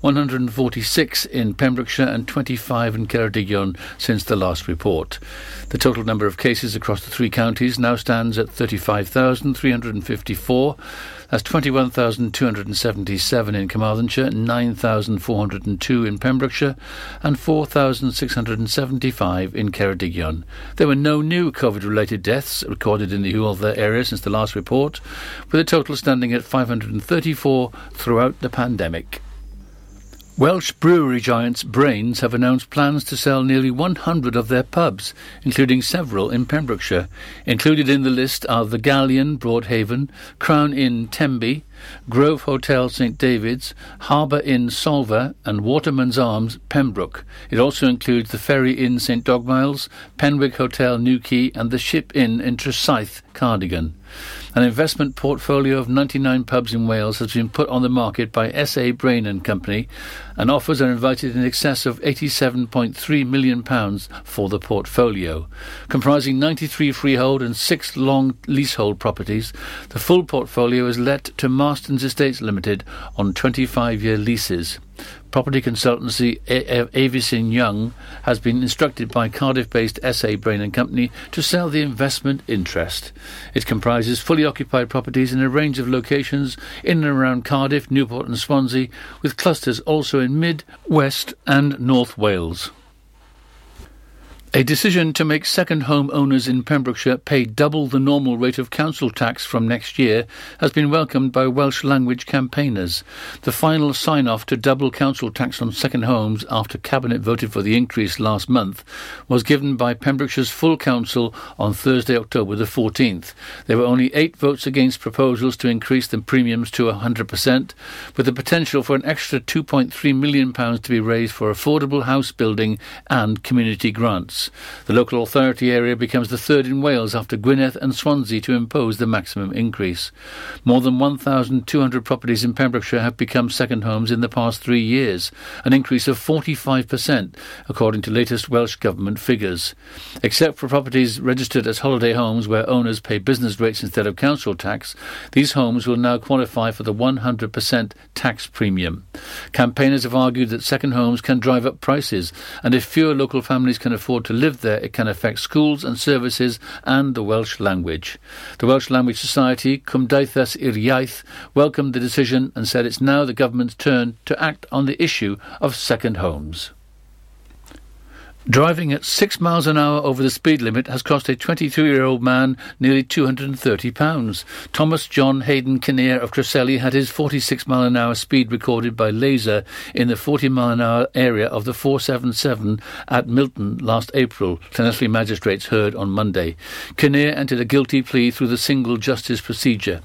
146 in Pembrokeshire and 25 in Ceredigion since the last report. The total number of cases across the three counties now stands at 35,354. That's 21,277 in Carmarthenshire, 9,402 in Pembrokeshire, and 4,675 in Ceredigion. There were no new COVID-related deaths recorded in the Hywel area since the last report, with a total standing at 534 throughout the pandemic. Welsh brewery giants Brains have announced plans to sell nearly 100 of their pubs, including several in Pembrokeshire. Included in the list are the Galleon, Broadhaven, Crown Inn, Tenby, Grove Hotel St David's, Harbour Inn Solva, and Waterman's Arms Pembroke. It also includes the Ferry Inn St Dogmaels, Penwig Hotel New Quay, and the Ship Inn in Tresaith, Cardigan. An investment portfolio of 99 pubs in Wales has been put on the market by SA Brain and Company, and offers are invited in excess of £87.3 million for the portfolio. Comprising 93 freehold and six long leasehold properties, the full portfolio is let to Marston's Estates Limited on 25 year leases. Property consultancy Avison Young has been instructed by Cardiff-based SA Brain and Company to sell the investment interest. It comprises fully occupied properties in a range of locations in and around Cardiff, Newport and Swansea, with clusters also in Mid, West and North Wales. A decision to make second home owners in Pembrokeshire pay double the normal rate of council tax from next year has been welcomed by Welsh language campaigners. The final sign off to double council tax on second homes after Cabinet voted for the increase last month was given by Pembrokeshire's full council on Thursday, October the 14th. There were only eight votes against proposals to increase the premiums to 100%, with the potential for an extra £2.3 million to be raised for affordable house building and community grants. The local authority area becomes the third in Wales after Gwynedd and Swansea to impose the maximum increase. More than 1,200 properties in Pembrokeshire have become second homes in the past three years, an increase of 45%, according to latest Welsh Government figures. Except for properties registered as holiday homes where owners pay business rates instead of council tax, these homes will now qualify for the 100% tax premium. Campaigners have argued that second homes can drive up prices, and if fewer local families can afford to live there, it can affect schools and services and the Welsh language. The Welsh Language Society, Cymdeithas yr Iaith, welcomed the decision and said it's now the government's turn to act on the issue of second homes. Driving at six miles an hour over the speed limit has cost a 23-year-old man nearly £230. Thomas John Hayden Kinnear of Cresselly had his 46 mile an hour speed recorded by laser in the 40 mile an hour area of the 477 at Milton last April, Llanelli magistrates heard on Monday. Kinnear entered a guilty plea through the single justice procedure.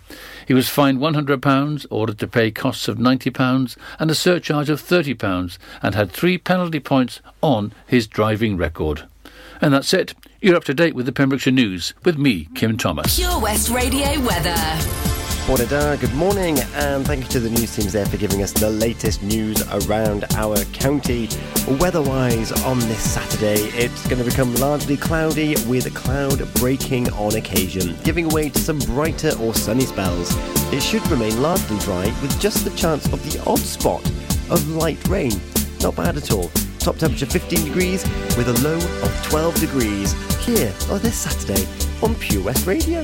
He was fined £100, ordered to pay costs of £90 and a surcharge of £30 and had three penalty points on his driving record. And that's it. You're up to date with the Pembrokeshire News with me, Kim Thomas. Pure West Radio weather. Good morning, and thank you to the news teams there for giving us the latest news around our county. Weather-wise, on this Saturday, it's going to become largely cloudy with cloud breaking on occasion, giving way to some brighter or sunny spells. It should remain largely dry with just the chance of the odd spot of light rain. Not bad at all. Top temperature 15 degrees with a low of 12 degrees here on this Saturday on Pure West Radio.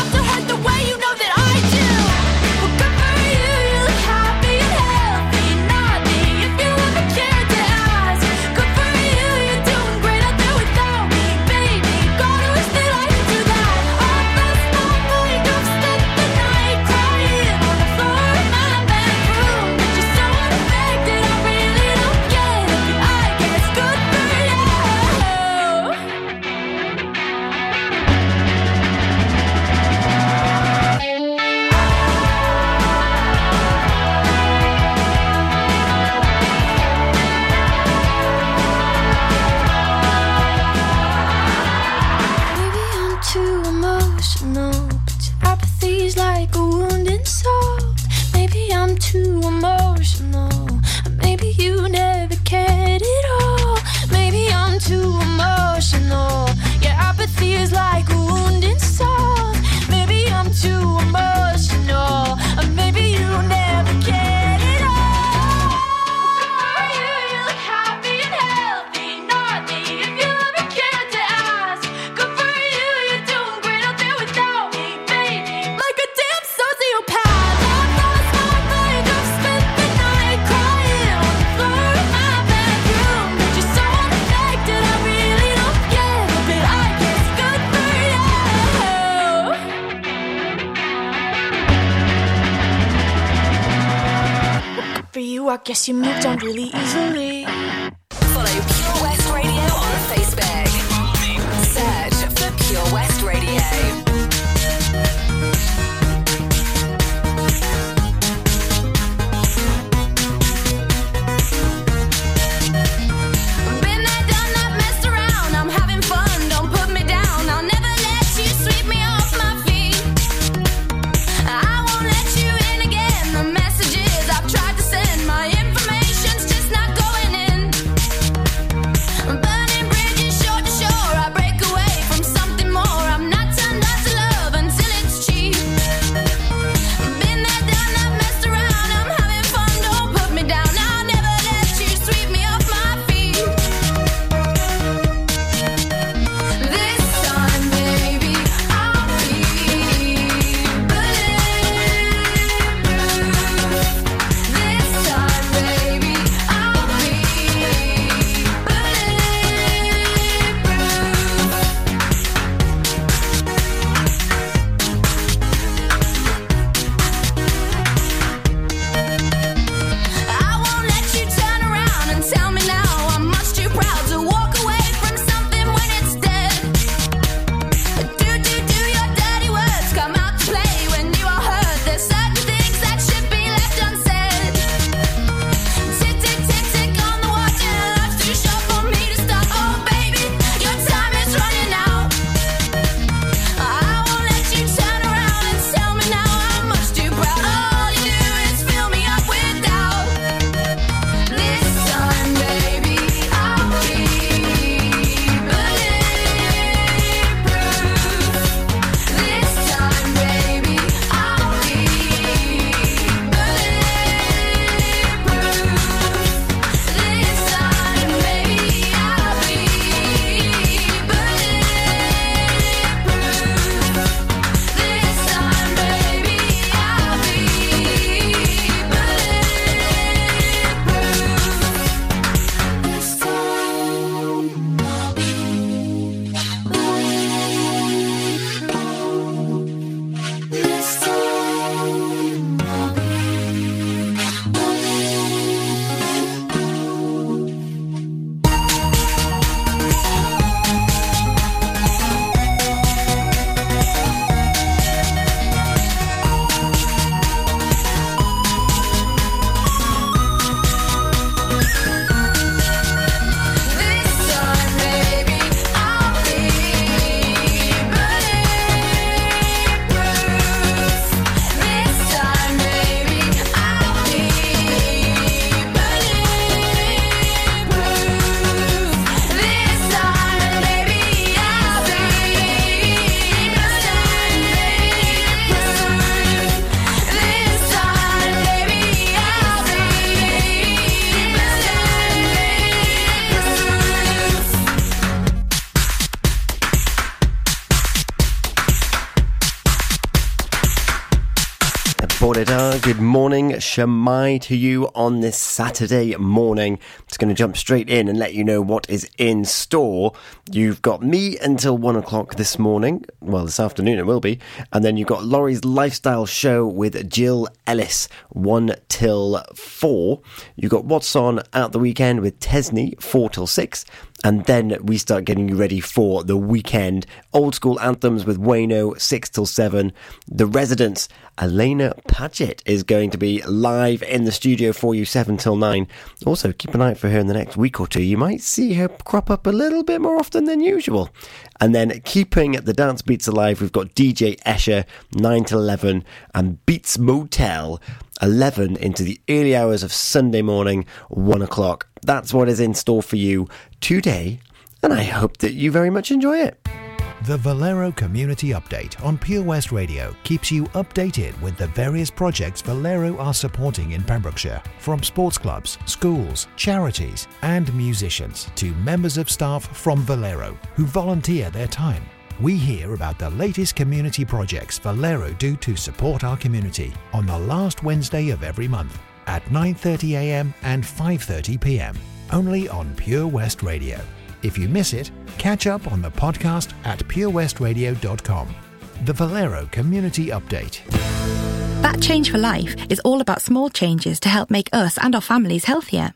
Shwmae to you on this Saturday morning. Just going to jump straight in and let you know what is in store. You've got me until one o'clock this morning. Well, this afternoon it will be. And then you've got Laurie's lifestyle show with Jill Ellis, one till four. You've got What's On out the weekend with Tesney, four till six. And then we start getting you ready for the weekend. Old school anthems with Wayno, 6 till 7. The Residents, Elena Paget is going to be live in the studio for you, 7 till 9. Also, keep an eye out for her in the next week or two. You might see her crop up a little bit more often than usual. And then keeping the dance beats alive, we've got DJ Escher, 9 till 11, and Beats Motel, 11 into the early hours of Sunday morning, 1 o'clock. That's what is in store for you today, and I hope that you very much enjoy it. The Valero Community Update on Pure West Radio keeps you updated with the various projects Valero are supporting in Pembrokeshire, from sports clubs, schools, charities, and musicians to members of staff from Valero who volunteer their time. We hear about the latest community projects Valero do to support our community on the last Wednesday of every month at 9:30 a.m. and 5:30 p.m. only on Pure West Radio. If you miss it, catch up on the podcast at purewestradio.com. The Valero Community Update. That Change for Life is all about small changes to help make us and our families healthier.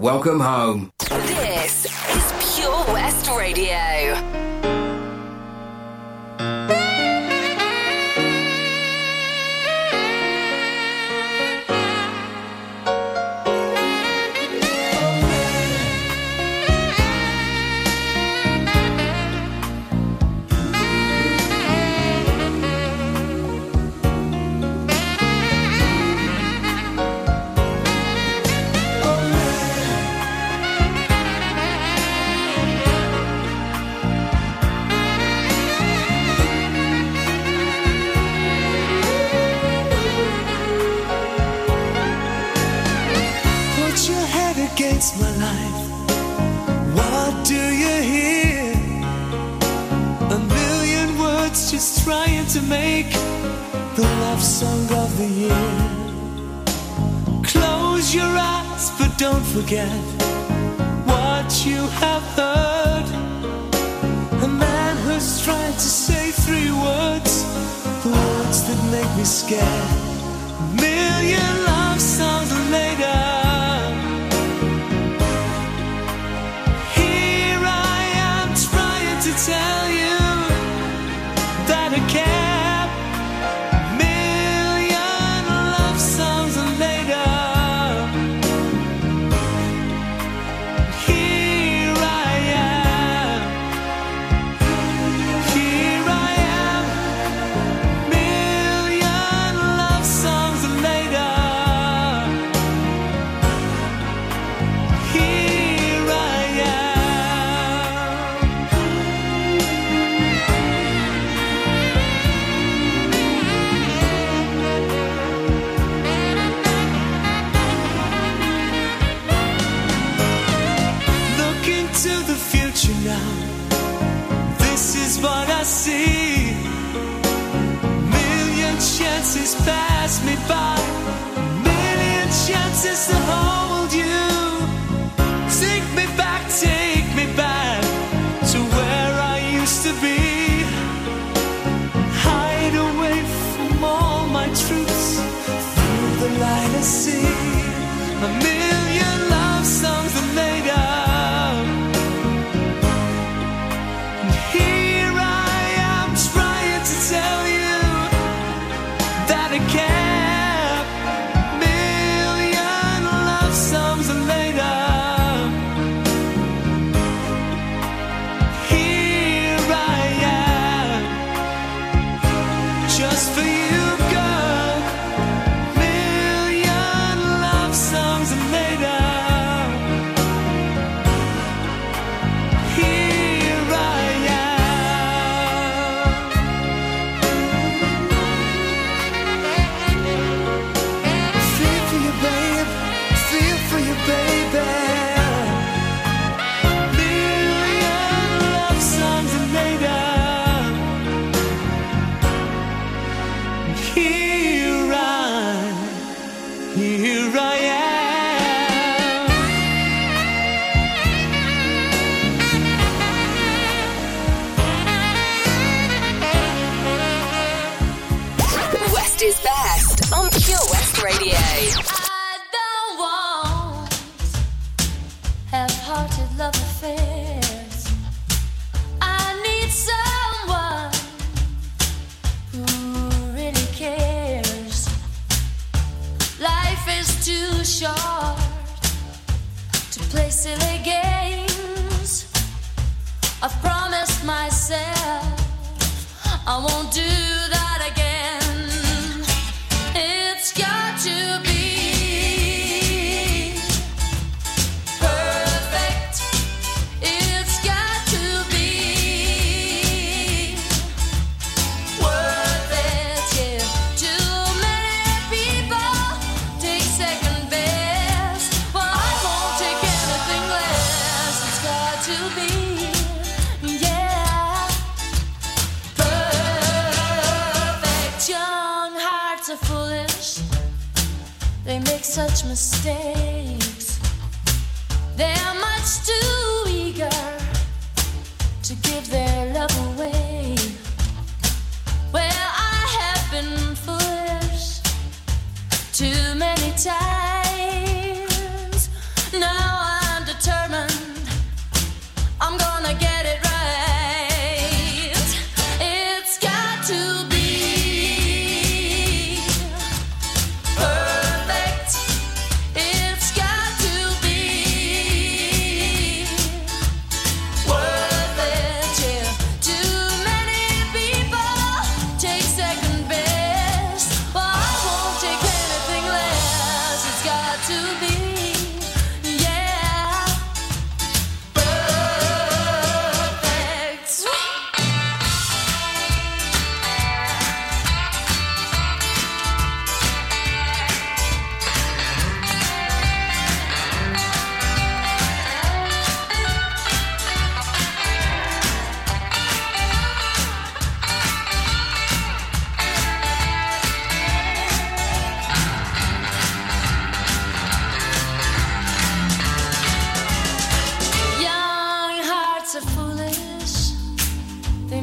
Welcome home. This forget what you have heard.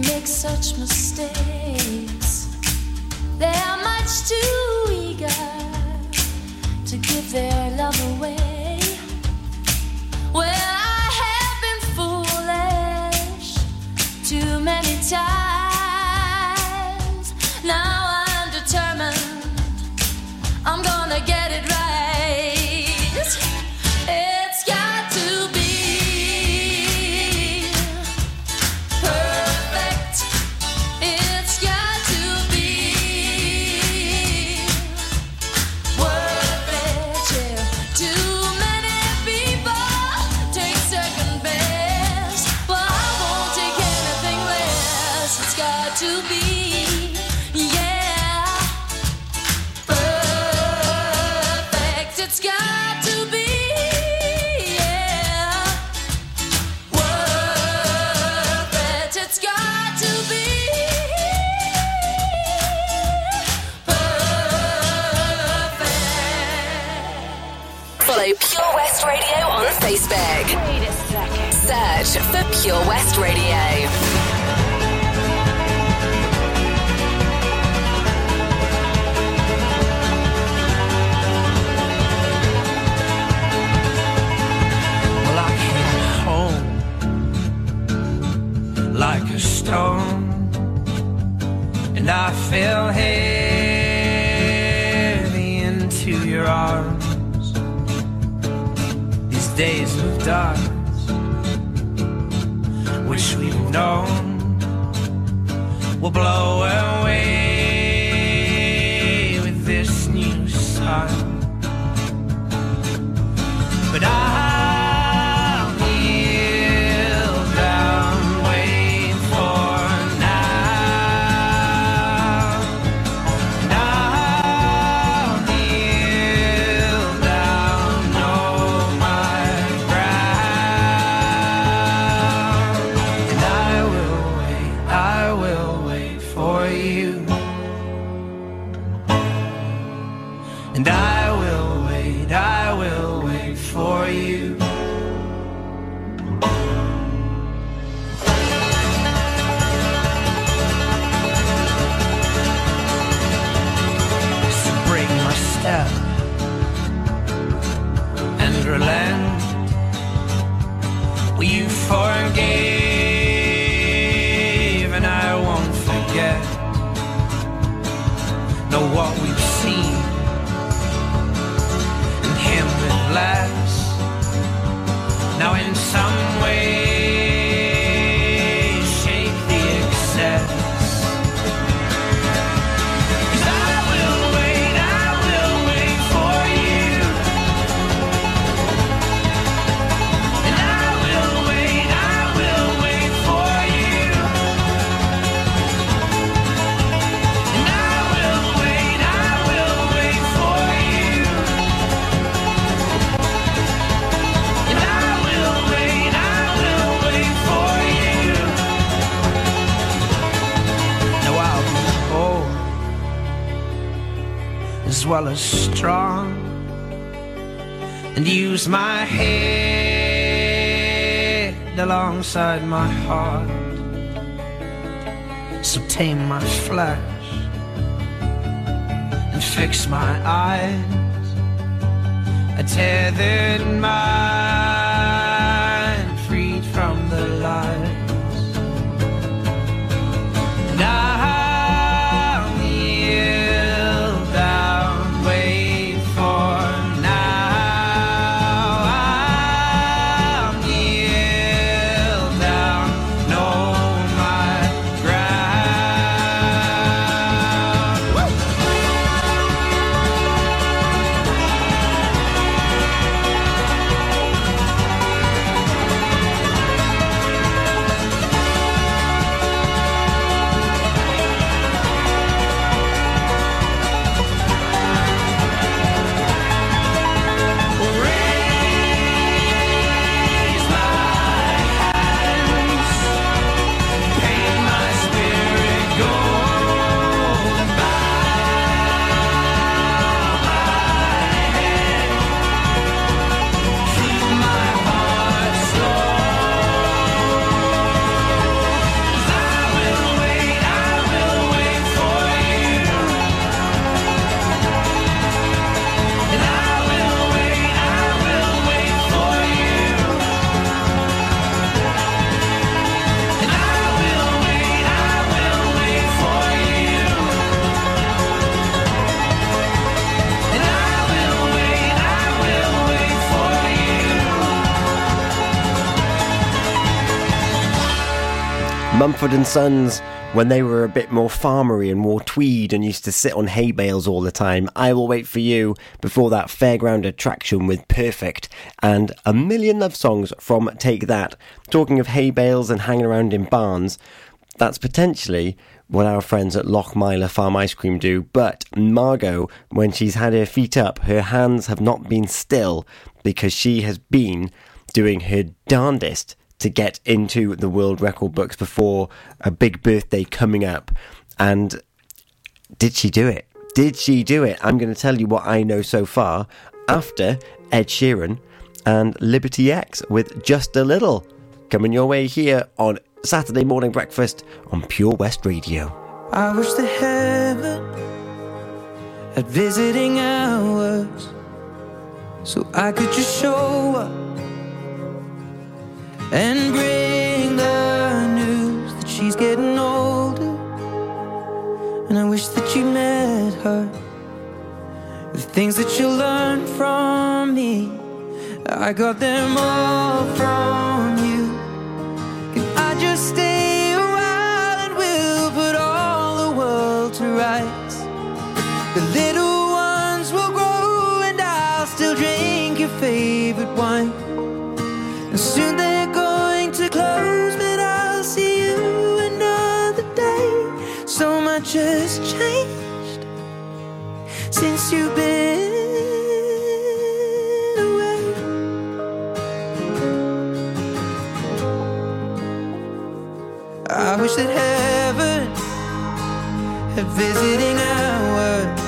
Make such mistakes. They are much too alongside my heart. So tame my flesh and fix my eyes. A tethered mind Mumford and Sons, when they were a bit more farmery and wore tweed and used to sit on hay bales all the time. I will wait for you before that fairground attraction with Perfect and a million love songs from Take That. Talking of hay bales and hanging around in barns, that's potentially what our friends at Lochmeyler Farm Ice Cream do. But Margot, when she's had her feet up, her hands have not been still because she has been doing her darndest to get into the world record books before a big birthday coming up. And did she do it? Did she do it? I'm going to tell you what I know so far after Ed Sheeran and Liberty X with Just a Little. Coming your way here on Saturday Morning Breakfast on Pure West Radio. I wish that heaven had visiting hours so I could just show up and bring the news that she's getting older. And I wish that you met her. The things that you learned from me, I got them all from you. Can I just stay changed since you've been away. I wish that heaven had visiting hours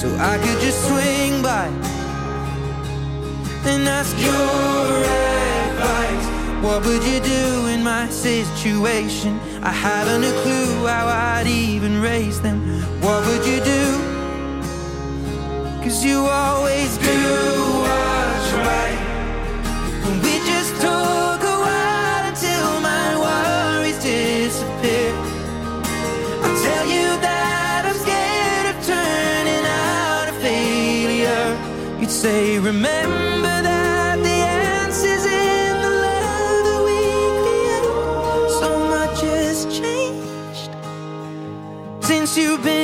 so I could just swing by and ask your. What would you do in my situation? I haven't a clue how I'd even raise them. What would you do? Cause you always do what's right. We just a while until my worries i tell you that I'm scared of turning out a failure. You'd say, remember. you've been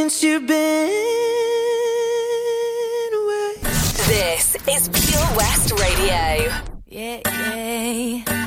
since you've been away. This is Pure West Radio. Yeah, yeah.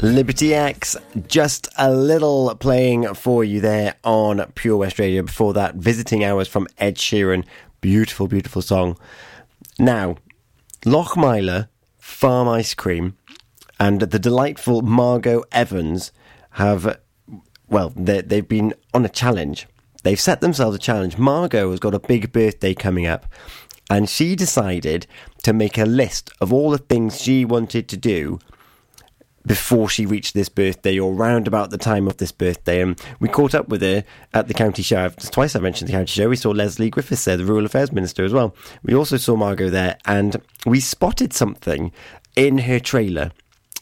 Liberty X, just a little playing for you there on Pure West Radio. Before that, Visiting Hours from Ed Sheeran. Beautiful, beautiful song. Now, Lochmeyler Farm Ice Cream and the delightful Margot Evans have, well, they've been on a challenge. They've set themselves a challenge. Margot has got a big birthday coming up, and she decided to make a list of all the things she wanted to do before she reached this birthday or round about the time of this birthday. And we caught up with her at the county show. Twice I mentioned the county show. We saw Lesley Griffiths there, the Rural Affairs Minister, as well. We also saw Margot there, and we spotted something in her trailer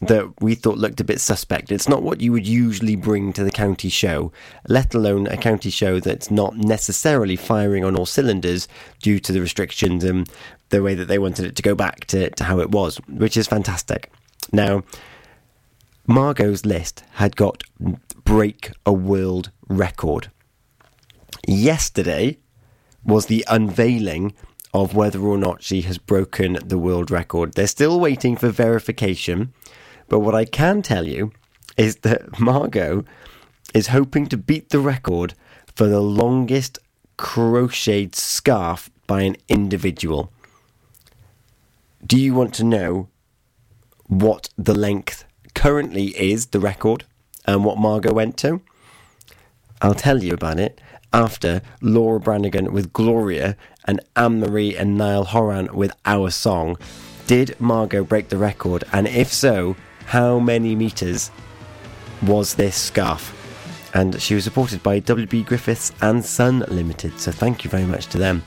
that we thought looked a bit suspect. It's not what you would usually bring to the county show, let alone a county show that's not necessarily firing on all cylinders due to the restrictions and the way that they wanted it to go back to, to how it was, which is fantastic. Now, Margot's list had got break a world record. Yesterday was the unveiling of whether or not she has broken the world record. They're still waiting for verification, but what I can tell you is that Margot is hoping to beat the record for the longest crocheted scarf by an individual. Do you want to know what the length currently is, the record, and what Margot went to? I'll tell you about it after Laura Branigan with Gloria and Anne Marie and Niall Horan with Our Song. Did Margot break the record? And if so, how many metres was this scarf? And she was supported by WB Griffiths and Son Limited, so thank you very much to them.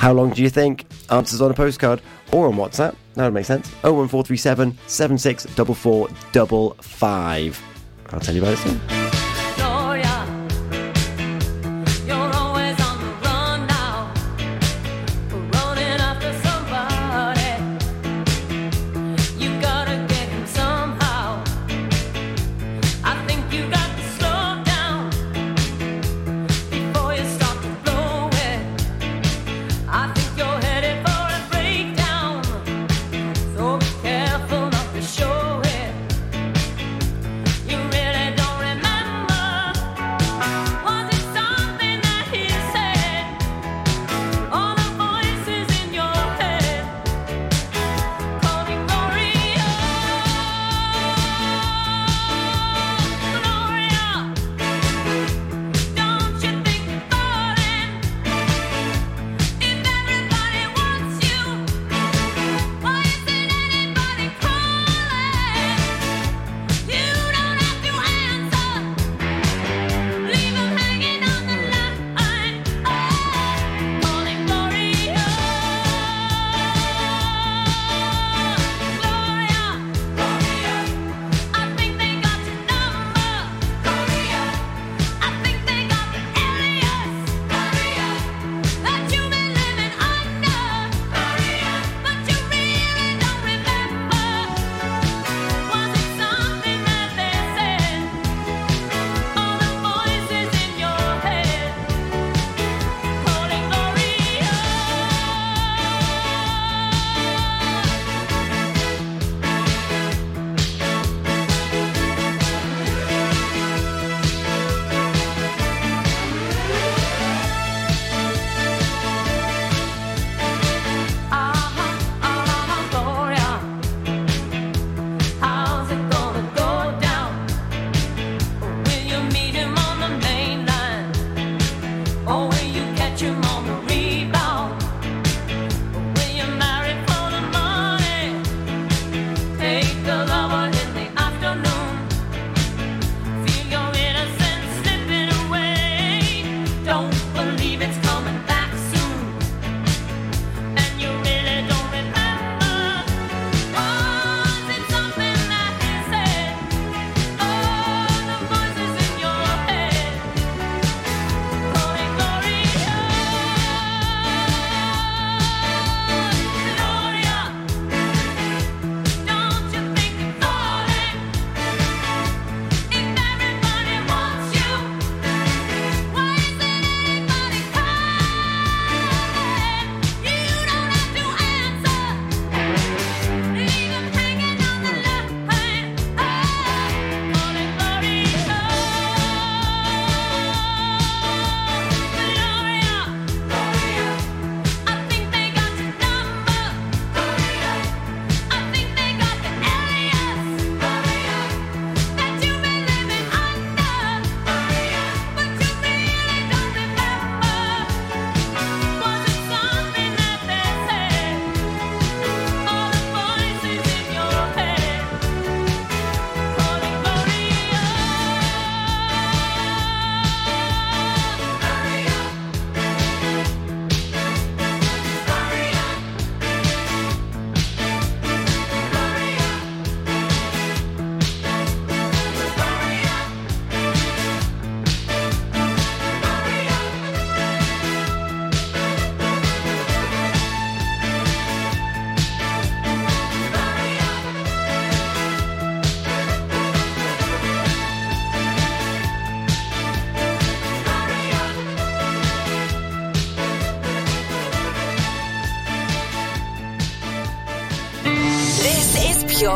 How long do you think? Answers on a postcard or on WhatsApp. That would make sense. 01437 764455. I'll tell you about it soon.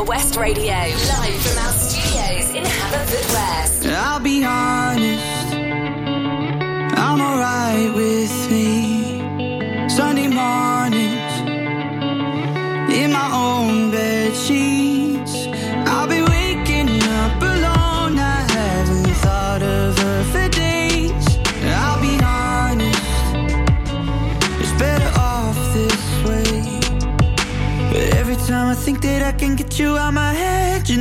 West Radio. Live from our studios in Haverfordwest. I'll be honest, I'm alright with me. Sunday mornings, in my own bed sheets. You out my head, you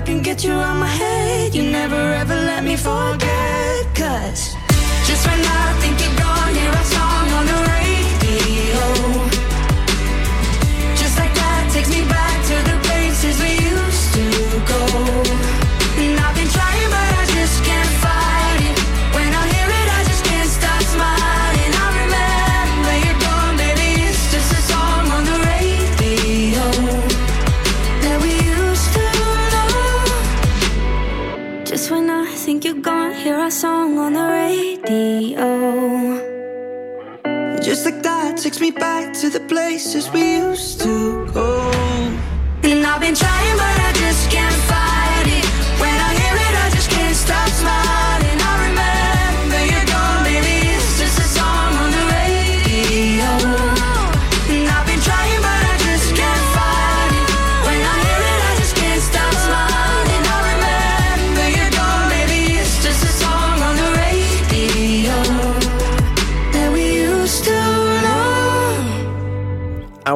I can get you out my head, you never ever let me forget. Cause just when I think you're song on the radio. Just like that takes me back to the places we used to go. And I've been trying, but I just can't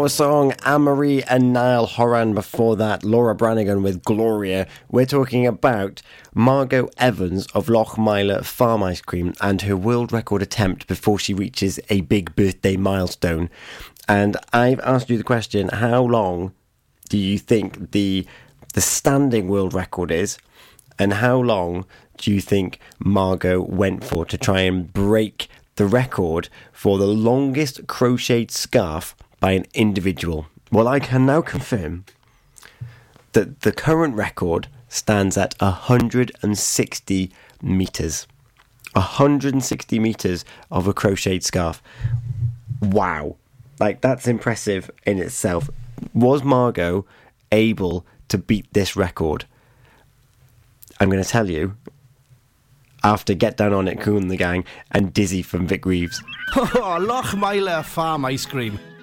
song Anne Marie and Niall Horan before that, Laura Branigan with Gloria. We're talking about Margot Evans of Lochmeyler Farm Ice Cream and her world record attempt before she reaches a big birthday milestone. And I've asked you the question, how long do you think the the standing world record is? And how long do you think Margot went for to try and break the record for the longest crocheted scarf by an individual? Well, I can now confirm that the current record stands at 160 meters. 160 meters of a crocheted scarf. Wow. Like, that's impressive in itself. Was Margot able to beat this record? I'm going to tell you after Get Down On It, Kool & the Gang, and Dizzy from Vic Reeves. Oh, Lochmeyler Farm Ice Cream.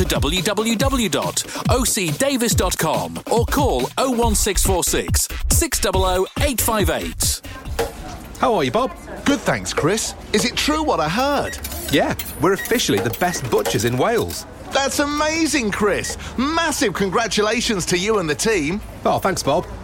to www.ocdavis.com or call 01646 600 858. How are you, Bob? Good, thanks, Chris. Is it true what I heard? Yeah, we're officially the best butchers in Wales. That's amazing, Chris. Massive congratulations to you and the team. Oh, thanks, Bob.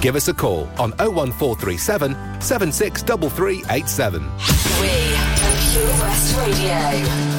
give us a call on 01437 763387. We are Pure West Radio.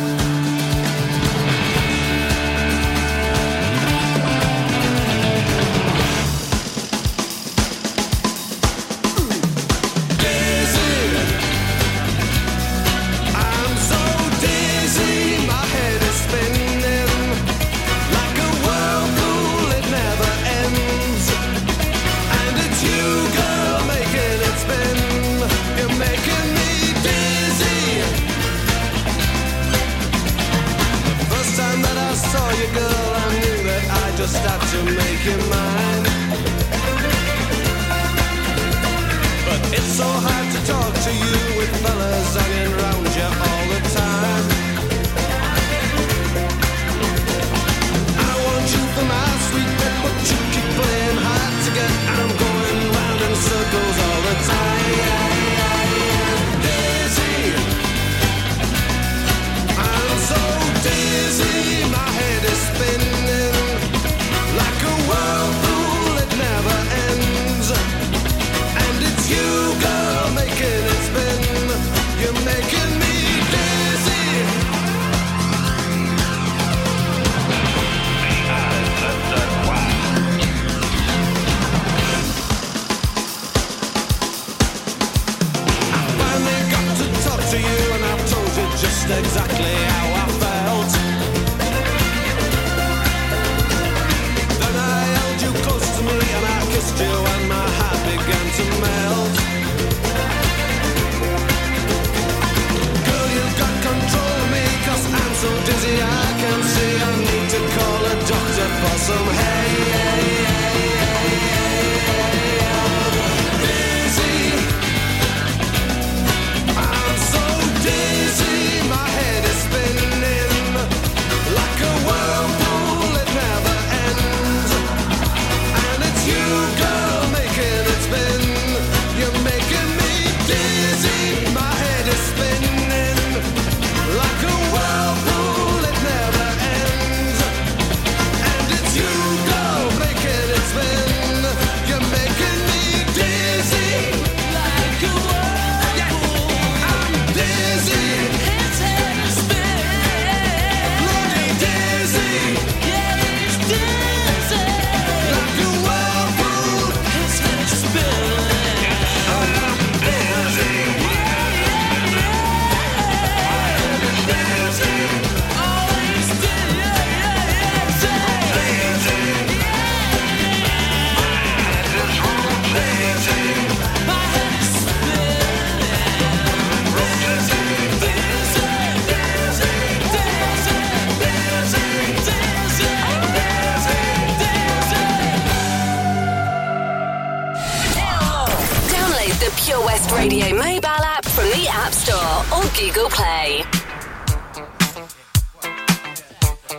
Radio mobile app from the App Store or Google Play.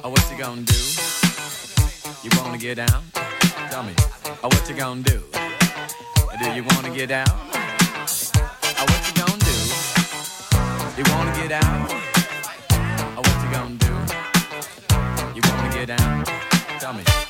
Oh, what you gonna do? You wanna get down? Tell me. Oh, what you gonna do? Do you wanna get down? Oh, what you gonna do? You wanna get out? Oh, what you gonna do? You wanna get down? Tell me.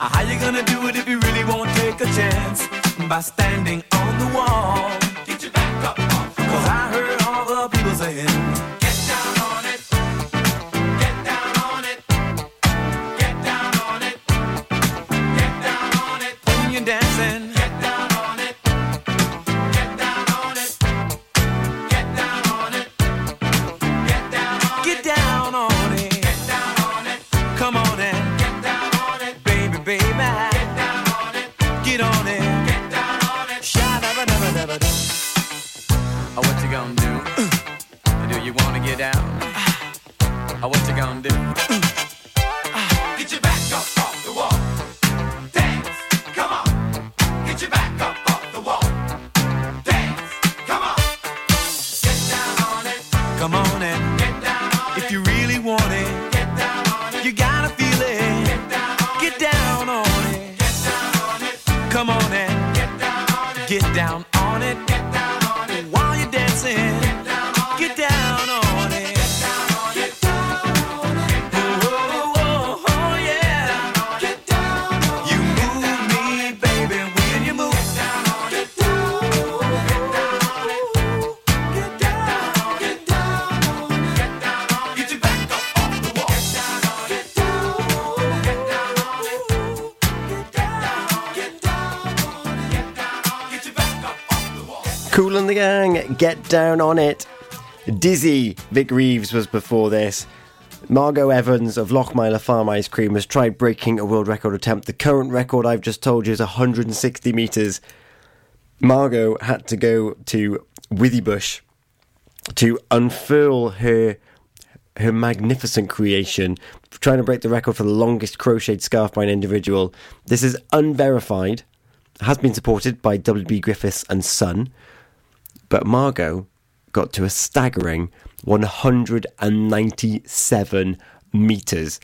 How you gonna do it if you really won't take a chance by standing on the wall? Get Down on It. Dizzy, Vic Reeves was before this. Margot Evans of Lochmeyler Farm Ice Cream has tried breaking a world record attempt. The current record I've just told you is 160 metres. Margot had to go to Withybush to unfurl her her magnificent creation, trying to break the record for the longest crocheted scarf by an individual. This is unverified, has been supported by W.B. Griffiths and Son. But Margot got to a staggering 197 meters.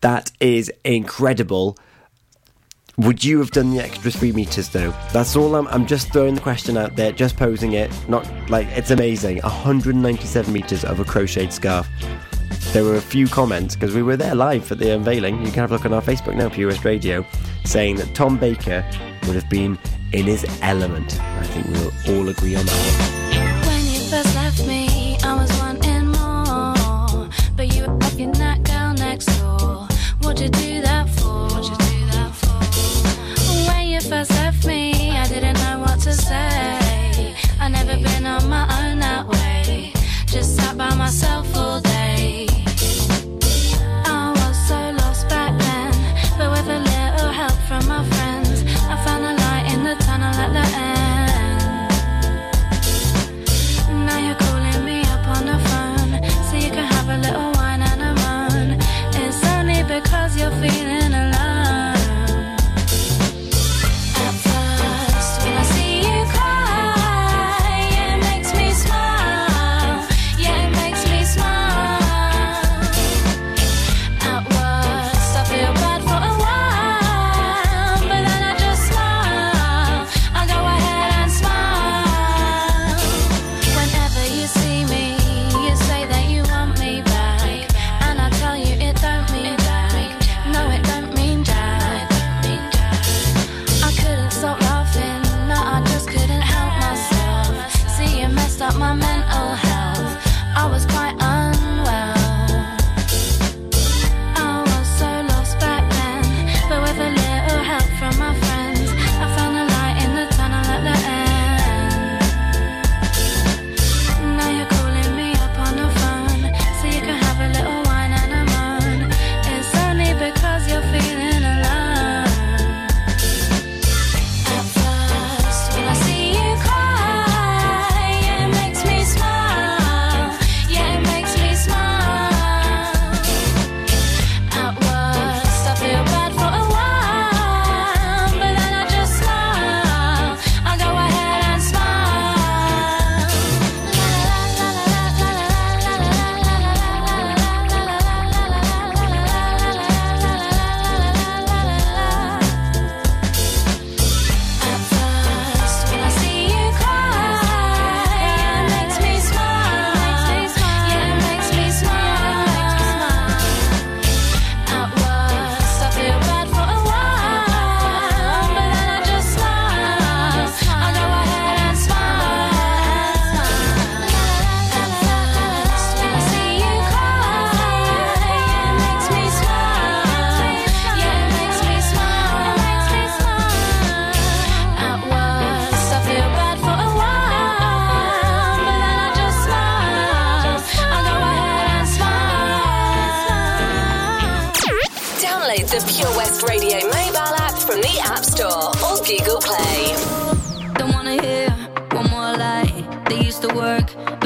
That is incredible. Would you have done the extra three meters though? That's all I'm, I'm just throwing the question out there, just posing it. Not like it's amazing. 197 meters of a crocheted scarf. There were a few comments because we were there live for the unveiling. You can have a look on our Facebook now, Pure West Radio, saying that Tom Baker would have been in his element. I think we'll all agree on that.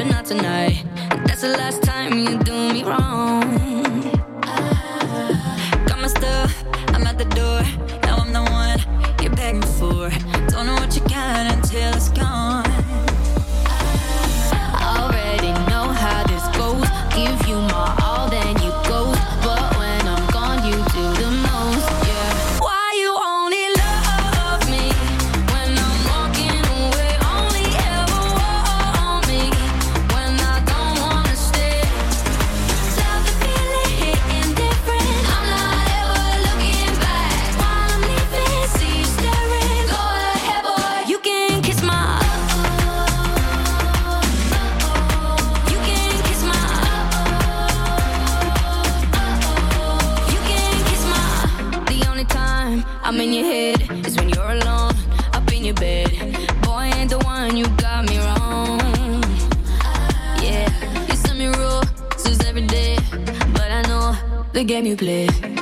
not tonight. That's the last time you do me wrong. Got my stuff, I'm at the door. Now I'm the one you're begging for. Don't know what you got until it's gone. the game you play.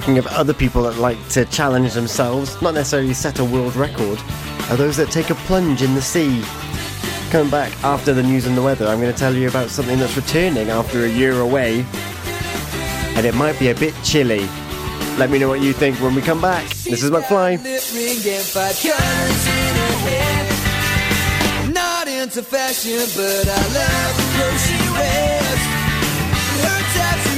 talking of other people that like to challenge themselves, not necessarily set a world record, are those that take a plunge in the sea. Coming back after the news and the weather, I'm going to tell you about something that's returning after a year away, and it might be a bit chilly. Let me know what you think when we come back. This is McFly into fashion, but I love the clothes she wears. Her tattoo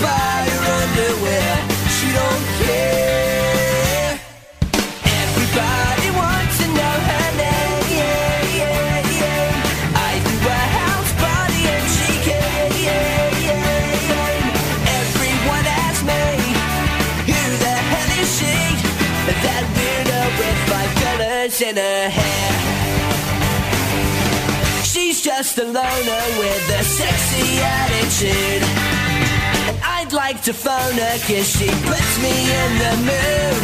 buy underwear. She don't care. Everybody wants to know her name. I a house party and she came. Everyone me, who the hell is she? That weirdo with five colors in her hair. She's just a loner with a sexy attitude. Like to phone her cause she puts me in the mood.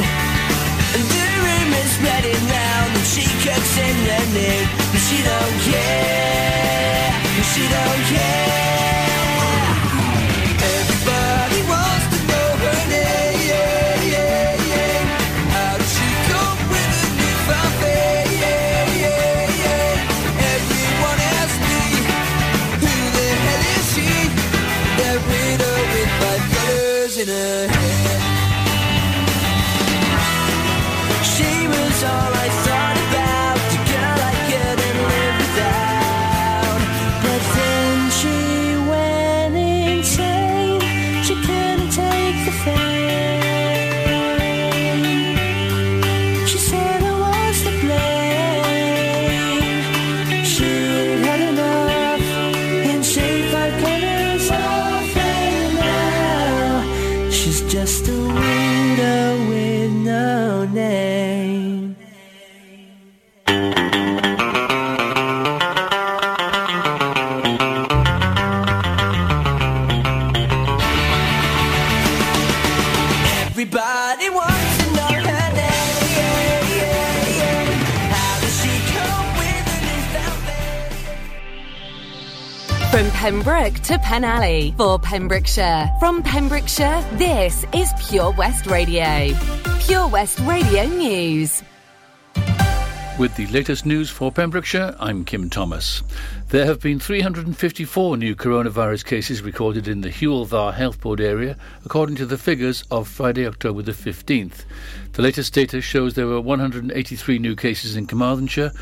The room is spreading round and she cooks in the nude. But she don't care, she don't care. Pembroke to Penally for Pembrokeshire. From Pembrokeshire, this is Pure West Radio. Pure West Radio News. With the latest news for Pembrokeshire, I'm Kim Thomas. There have been 354 new coronavirus cases recorded in the Dda Health Board area, according to the figures of Friday, October the 15th. The latest data shows there were 183 new cases in Carmarthenshire,